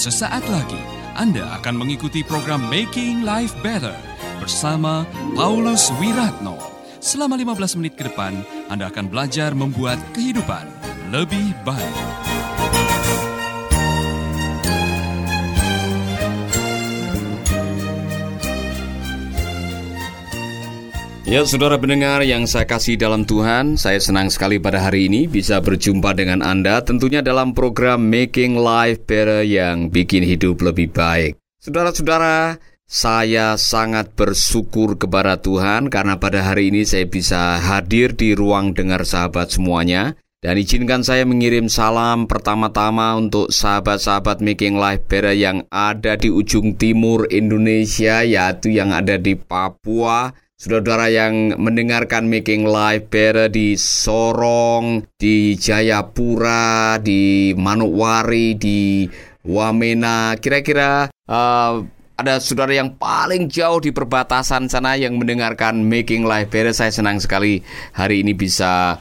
Sesaat lagi Anda akan mengikuti program Making Life Better bersama Paulus Wiratno. Selama 15 menit ke depan, Anda akan belajar membuat kehidupan lebih baik. Ya, saudara pendengar yang saya kasih dalam Tuhan, saya senang sekali pada hari ini bisa berjumpa dengan Anda tentunya dalam program Making Life Better yang bikin hidup lebih baik. Saudara-saudara, saya sangat bersyukur kepada Tuhan karena pada hari ini saya bisa hadir di ruang dengar sahabat semuanya. Dan izinkan saya mengirim salam pertama-tama untuk sahabat-sahabat Making Life Better yang ada di ujung timur Indonesia, yaitu yang ada di Papua, Saudara-saudara yang mendengarkan Making Life Better di Sorong, di Jayapura, di Manokwari, di Wamena, kira-kira uh, ada saudara yang paling jauh di perbatasan sana yang mendengarkan Making Life Better. Saya senang sekali hari ini bisa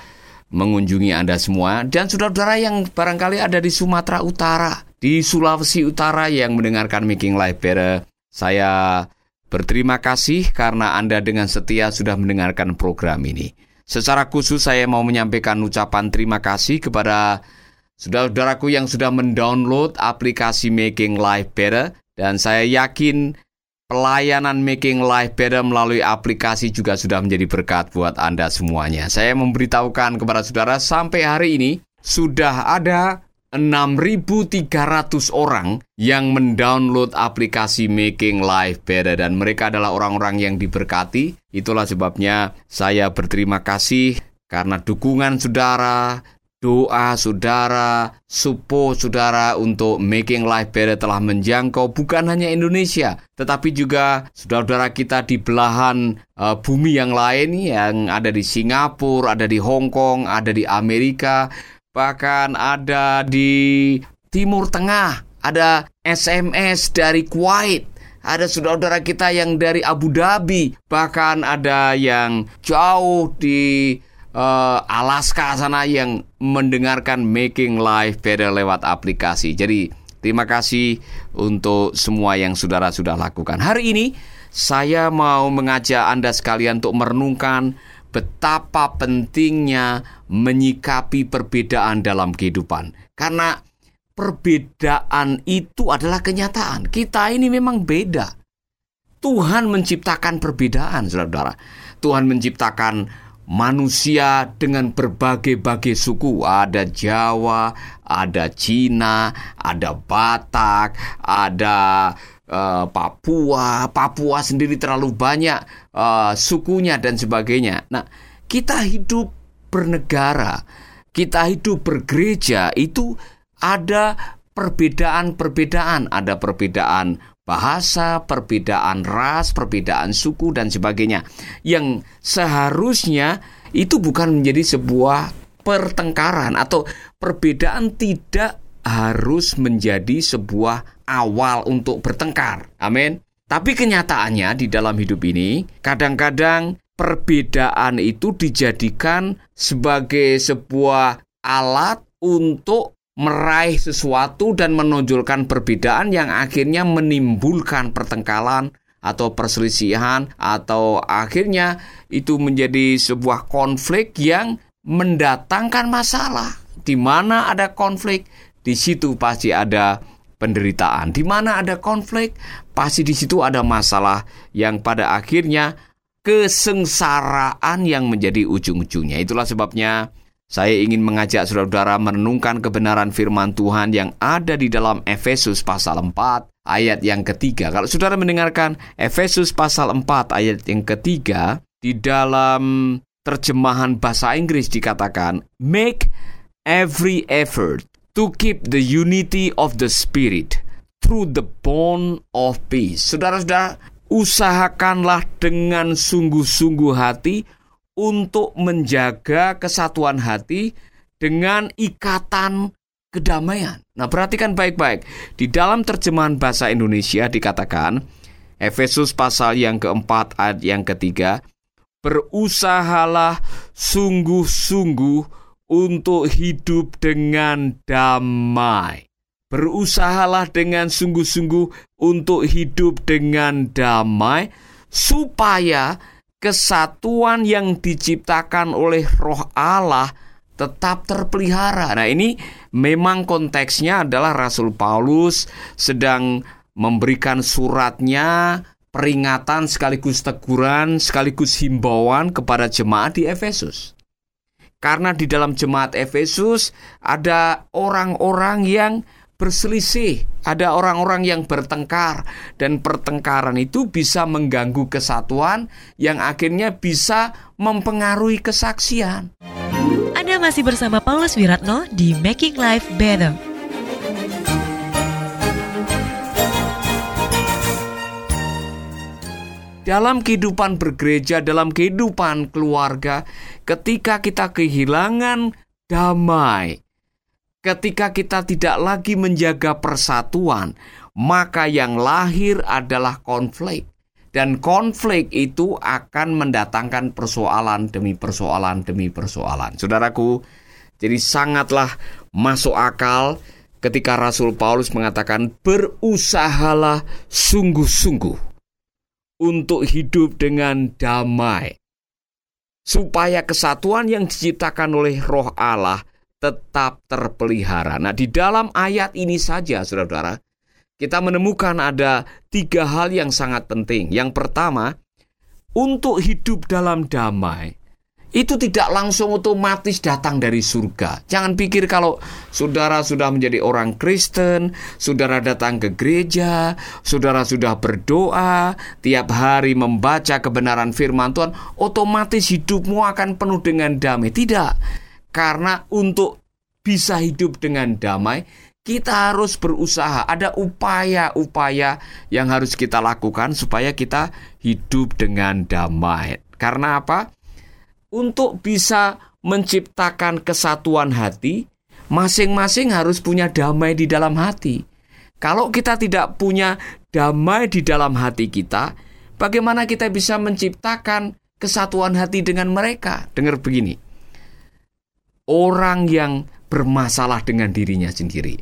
mengunjungi Anda semua. Dan saudara-saudara yang barangkali ada di Sumatera Utara, di Sulawesi Utara yang mendengarkan Making Life Better. Saya Berterima kasih karena Anda dengan setia sudah mendengarkan program ini. Secara khusus saya mau menyampaikan ucapan terima kasih kepada saudara-saudaraku yang sudah mendownload aplikasi Making Life Better dan saya yakin pelayanan Making Life Better melalui aplikasi juga sudah menjadi berkat buat Anda semuanya. Saya memberitahukan kepada saudara sampai hari ini sudah ada 6.300 orang yang mendownload aplikasi Making Life Better. Dan mereka adalah orang-orang yang diberkati. Itulah sebabnya saya berterima kasih. Karena dukungan saudara, doa saudara, support saudara untuk Making Life Better telah menjangkau bukan hanya Indonesia, tetapi juga saudara-saudara kita di belahan uh, bumi yang lain yang ada di Singapura, ada di Hong Kong, ada di Amerika, bahkan ada di Timur Tengah, ada SMS dari Kuwait, ada saudara-saudara kita yang dari Abu Dhabi, bahkan ada yang jauh di uh, Alaska sana yang mendengarkan Making Life Better lewat aplikasi. Jadi terima kasih untuk semua yang saudara sudah lakukan. Hari ini saya mau mengajak Anda sekalian untuk merenungkan betapa pentingnya menyikapi perbedaan dalam kehidupan. Karena perbedaan itu adalah kenyataan. Kita ini memang beda. Tuhan menciptakan perbedaan, saudara-saudara. Tuhan menciptakan manusia dengan berbagai-bagai suku. Ada Jawa, ada Cina, ada Batak, ada uh, Papua, Papua sendiri terlalu banyak uh, sukunya dan sebagainya. Nah, kita hidup bernegara, kita hidup bergereja itu ada perbedaan-perbedaan, ada perbedaan bahasa, perbedaan ras, perbedaan suku dan sebagainya. Yang seharusnya itu bukan menjadi sebuah pertengkaran atau perbedaan tidak harus menjadi sebuah awal untuk bertengkar. Amin. Tapi kenyataannya di dalam hidup ini, kadang-kadang perbedaan itu dijadikan sebagai sebuah alat untuk meraih sesuatu dan menonjolkan perbedaan yang akhirnya menimbulkan pertengkaran atau perselisihan atau akhirnya itu menjadi sebuah konflik yang mendatangkan masalah. Di mana ada konflik, di situ pasti ada penderitaan. Di mana ada konflik, pasti di situ ada masalah yang pada akhirnya kesengsaraan yang menjadi ujung-ujungnya. Itulah sebabnya saya ingin mengajak saudara-saudara merenungkan kebenaran firman Tuhan yang ada di dalam Efesus pasal 4 ayat yang ketiga. Kalau saudara mendengarkan Efesus pasal 4 ayat yang ketiga, di dalam terjemahan bahasa Inggris dikatakan, Make every effort to keep the unity of the spirit through the bond of peace. Saudara-saudara, usahakanlah dengan sungguh-sungguh hati untuk menjaga kesatuan hati dengan ikatan kedamaian. Nah, perhatikan baik-baik. Di dalam terjemahan bahasa Indonesia dikatakan, Efesus pasal yang keempat ayat yang ketiga, berusahalah sungguh-sungguh untuk hidup dengan damai berusahalah dengan sungguh-sungguh untuk hidup dengan damai, supaya kesatuan yang diciptakan oleh Roh Allah tetap terpelihara. Nah, ini memang konteksnya adalah Rasul Paulus sedang memberikan suratnya peringatan sekaligus teguran sekaligus himbauan kepada jemaat di Efesus. Karena di dalam jemaat Efesus ada orang-orang yang berselisih, ada orang-orang yang bertengkar, dan pertengkaran itu bisa mengganggu kesatuan yang akhirnya bisa mempengaruhi kesaksian. Anda masih bersama Paulus Wiratno di Making Life Better. Dalam kehidupan bergereja, dalam kehidupan keluarga, ketika kita kehilangan damai, Ketika kita tidak lagi menjaga persatuan, maka yang lahir adalah konflik. Dan konflik itu akan mendatangkan persoalan demi persoalan demi persoalan. Saudaraku, jadi sangatlah masuk akal ketika Rasul Paulus mengatakan berusahalah sungguh-sungguh untuk hidup dengan damai supaya kesatuan yang diciptakan oleh Roh Allah tetap terpelihara. Nah, di dalam ayat ini saja, saudara-saudara, kita menemukan ada tiga hal yang sangat penting. Yang pertama, untuk hidup dalam damai, itu tidak langsung otomatis datang dari surga. Jangan pikir kalau saudara sudah menjadi orang Kristen, saudara datang ke gereja, saudara sudah berdoa, tiap hari membaca kebenaran firman Tuhan, otomatis hidupmu akan penuh dengan damai. Tidak. Karena untuk bisa hidup dengan damai, kita harus berusaha. Ada upaya-upaya yang harus kita lakukan supaya kita hidup dengan damai. Karena apa? Untuk bisa menciptakan kesatuan hati, masing-masing harus punya damai di dalam hati. Kalau kita tidak punya damai di dalam hati kita, bagaimana kita bisa menciptakan kesatuan hati dengan mereka? Dengar begini orang yang bermasalah dengan dirinya sendiri,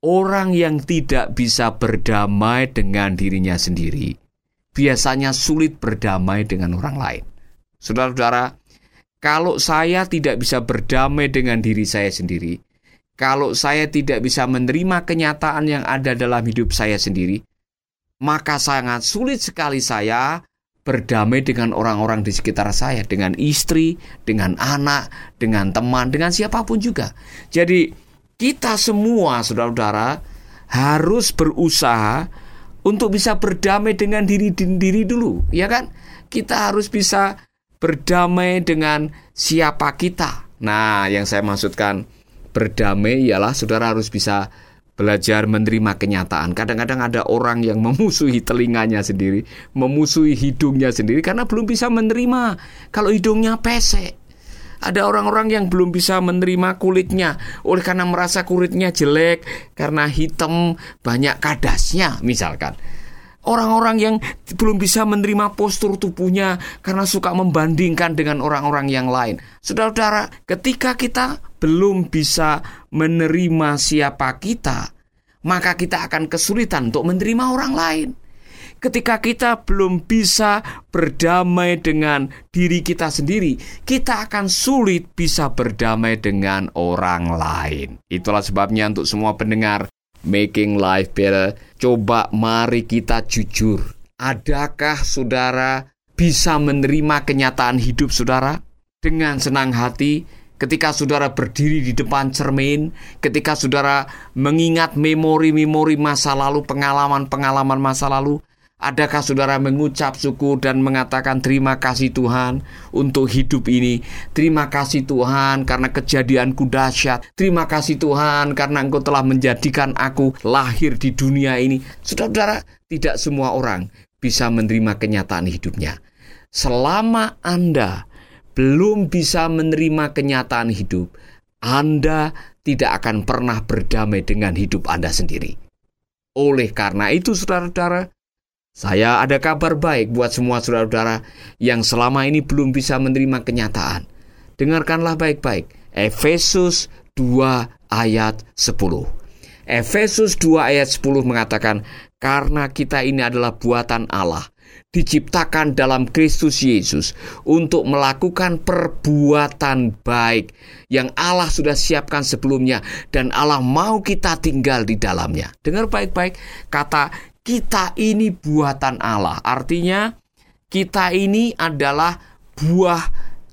orang yang tidak bisa berdamai dengan dirinya sendiri, biasanya sulit berdamai dengan orang lain. Saudara-saudara, kalau saya tidak bisa berdamai dengan diri saya sendiri, kalau saya tidak bisa menerima kenyataan yang ada dalam hidup saya sendiri, maka sangat sulit sekali saya berdamai dengan orang-orang di sekitar saya, dengan istri, dengan anak, dengan teman, dengan siapa pun juga. Jadi, kita semua, saudara-saudara, harus berusaha untuk bisa berdamai dengan diri sendiri dulu, ya kan? Kita harus bisa berdamai dengan siapa kita. Nah, yang saya maksudkan berdamai ialah saudara harus bisa belajar menerima kenyataan. Kadang-kadang ada orang yang memusuhi telinganya sendiri, memusuhi hidungnya sendiri karena belum bisa menerima kalau hidungnya pesek. Ada orang-orang yang belum bisa menerima kulitnya oleh karena merasa kulitnya jelek karena hitam banyak kadasnya misalkan. Orang-orang yang belum bisa menerima postur tubuhnya karena suka membandingkan dengan orang-orang yang lain. Saudara-saudara, ketika kita belum bisa menerima siapa kita, maka kita akan kesulitan untuk menerima orang lain. Ketika kita belum bisa berdamai dengan diri kita sendiri, kita akan sulit bisa berdamai dengan orang lain. Itulah sebabnya untuk semua pendengar Making Life Better. Coba mari kita jujur. Adakah saudara bisa menerima kenyataan hidup saudara dengan senang hati ketika saudara berdiri di depan cermin, ketika saudara mengingat memori-memori masa lalu, pengalaman-pengalaman masa lalu, Adakah saudara mengucap syukur dan mengatakan terima kasih Tuhan untuk hidup ini? Terima kasih Tuhan karena kejadianku dahsyat. Terima kasih Tuhan karena Engkau telah menjadikan aku lahir di dunia ini. Saudara-saudara, tidak semua orang bisa menerima kenyataan hidupnya. Selama Anda belum bisa menerima kenyataan hidup, Anda tidak akan pernah berdamai dengan hidup Anda sendiri. Oleh karena itu, saudara-saudara, saya ada kabar baik buat semua saudara-saudara yang selama ini belum bisa menerima kenyataan. Dengarkanlah baik-baik. Efesus 2 ayat 10. Efesus 2 ayat 10 mengatakan, "Karena kita ini adalah buatan Allah, diciptakan dalam Kristus Yesus untuk melakukan perbuatan baik yang Allah sudah siapkan sebelumnya dan Allah mau kita tinggal di dalamnya. Dengar baik-baik kata kita ini buatan Allah. Artinya kita ini adalah buah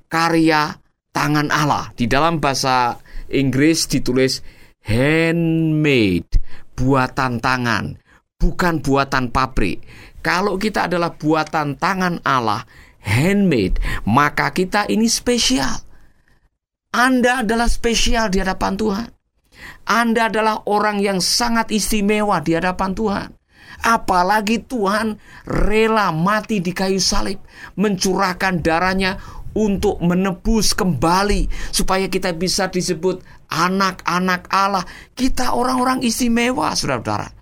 karya tangan Allah. Di dalam bahasa Inggris ditulis handmade, buatan tangan, bukan buatan pabrik. Kalau kita adalah buatan tangan Allah, handmade, maka kita ini spesial. Anda adalah spesial di hadapan Tuhan. Anda adalah orang yang sangat istimewa di hadapan Tuhan. Apalagi Tuhan rela mati di kayu salib, mencurahkan darahnya untuk menebus kembali supaya kita bisa disebut anak-anak Allah. Kita orang-orang istimewa, saudara-saudara.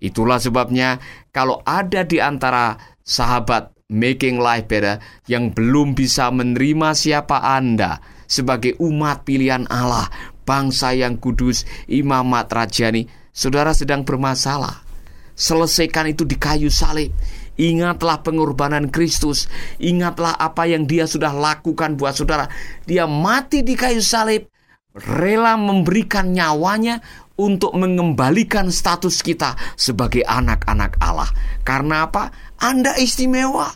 Itulah sebabnya kalau ada di antara sahabat Making Life Better yang belum bisa menerima siapa Anda sebagai umat pilihan Allah, bangsa yang kudus, imamat rajani, saudara sedang bermasalah. Selesaikan itu di kayu salib. Ingatlah pengorbanan Kristus. Ingatlah apa yang dia sudah lakukan buat saudara. Dia mati di kayu salib. Rela memberikan nyawanya untuk mengembalikan status kita sebagai anak-anak Allah. Karena apa? Anda istimewa.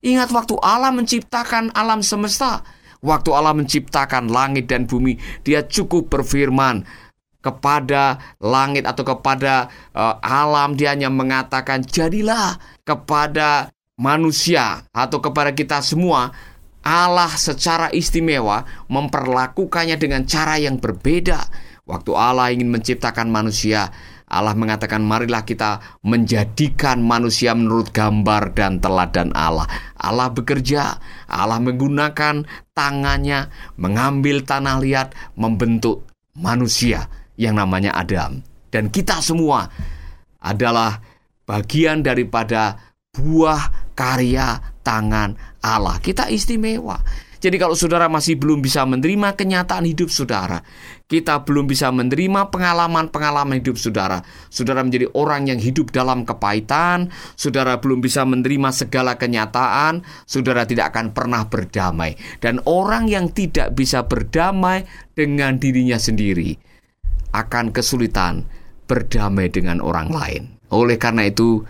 Ingat waktu Allah menciptakan alam semesta, waktu Allah menciptakan langit dan bumi, Dia cukup berfirman kepada langit atau kepada uh, alam, Dia hanya mengatakan, "Jadilah kepada manusia atau kepada kita semua." Allah secara istimewa memperlakukannya dengan cara yang berbeda Waktu Allah ingin menciptakan manusia, Allah mengatakan marilah kita menjadikan manusia menurut gambar dan teladan Allah. Allah bekerja, Allah menggunakan tangannya mengambil tanah liat membentuk manusia yang namanya Adam. Dan kita semua adalah bagian daripada buah karya tangan Allah. Kita istimewa. Jadi kalau saudara masih belum bisa menerima kenyataan hidup saudara, kita belum bisa menerima pengalaman-pengalaman hidup saudara, saudara menjadi orang yang hidup dalam kepahitan, saudara belum bisa menerima segala kenyataan, saudara tidak akan pernah berdamai. Dan orang yang tidak bisa berdamai dengan dirinya sendiri akan kesulitan berdamai dengan orang lain. Oleh karena itu,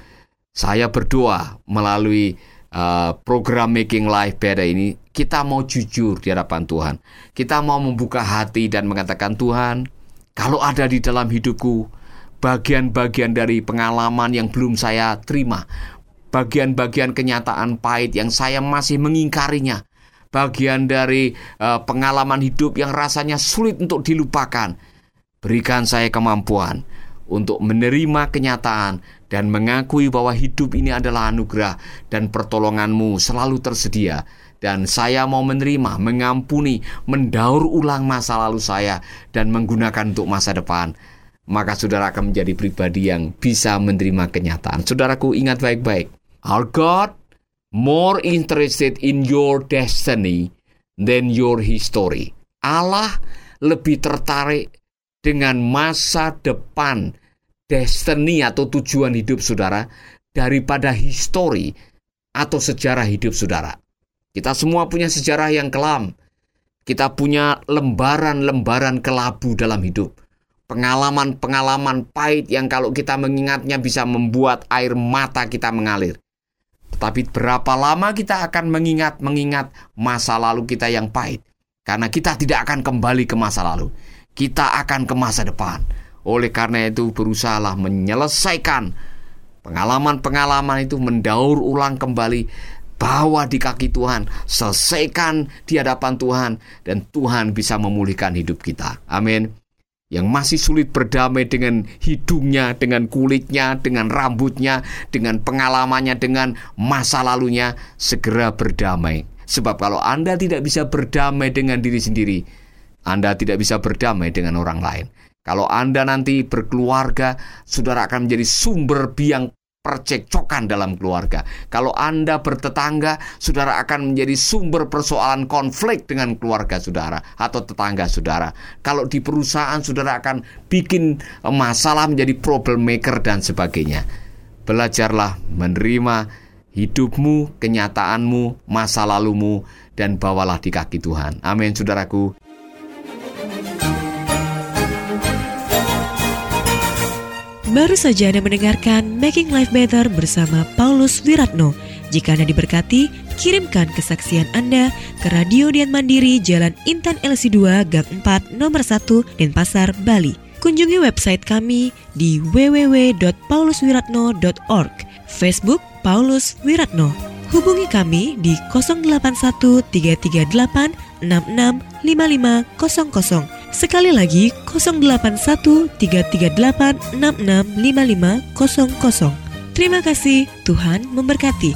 saya berdoa melalui uh, program Making Life Better ini, kita mau jujur di hadapan Tuhan. Kita mau membuka hati dan mengatakan, Tuhan, kalau ada di dalam hidupku bagian-bagian dari pengalaman yang belum saya terima, bagian-bagian kenyataan pahit yang saya masih mengingkarinya, bagian dari uh, pengalaman hidup yang rasanya sulit untuk dilupakan. Berikan saya kemampuan untuk menerima kenyataan dan mengakui bahwa hidup ini adalah anugerah dan pertolonganmu selalu tersedia. Dan saya mau menerima, mengampuni, mendaur ulang masa lalu saya dan menggunakan untuk masa depan. Maka saudara akan menjadi pribadi yang bisa menerima kenyataan. Saudaraku ingat baik-baik. Our God more interested in your destiny than your history. Allah lebih tertarik dengan masa depan destiny atau tujuan hidup saudara daripada histori atau sejarah hidup saudara. Kita semua punya sejarah yang kelam. Kita punya lembaran-lembaran kelabu dalam hidup. Pengalaman-pengalaman pahit yang kalau kita mengingatnya bisa membuat air mata kita mengalir. Tapi berapa lama kita akan mengingat-mengingat masa lalu kita yang pahit? Karena kita tidak akan kembali ke masa lalu. Kita akan ke masa depan. Oleh karena itu berusahalah menyelesaikan pengalaman-pengalaman itu mendaur ulang kembali bawa di kaki Tuhan, selesaikan di hadapan Tuhan dan Tuhan bisa memulihkan hidup kita. Amin. Yang masih sulit berdamai dengan hidungnya, dengan kulitnya, dengan rambutnya, dengan pengalamannya, dengan masa lalunya, segera berdamai. Sebab kalau Anda tidak bisa berdamai dengan diri sendiri, Anda tidak bisa berdamai dengan orang lain. Kalau Anda nanti berkeluarga, saudara akan menjadi sumber biang percekcokan dalam keluarga. Kalau Anda bertetangga, saudara akan menjadi sumber persoalan konflik dengan keluarga saudara atau tetangga saudara. Kalau di perusahaan, saudara akan bikin masalah menjadi problem maker dan sebagainya. Belajarlah menerima hidupmu, kenyataanmu, masa lalumu, dan bawalah di kaki Tuhan. Amin, saudaraku. Baru saja Anda mendengarkan Making Life Better bersama Paulus Wiratno. Jika Anda diberkati, kirimkan kesaksian Anda ke Radio Dian Mandiri Jalan Intan LC2 Gang 4 Nomor 1 Denpasar, Bali. Kunjungi website kami di www.pauluswiratno.org, Facebook Paulus Wiratno. Hubungi kami di 081 338 665500 Sekali lagi 081 338 665500. Terima kasih, Tuhan memberkati.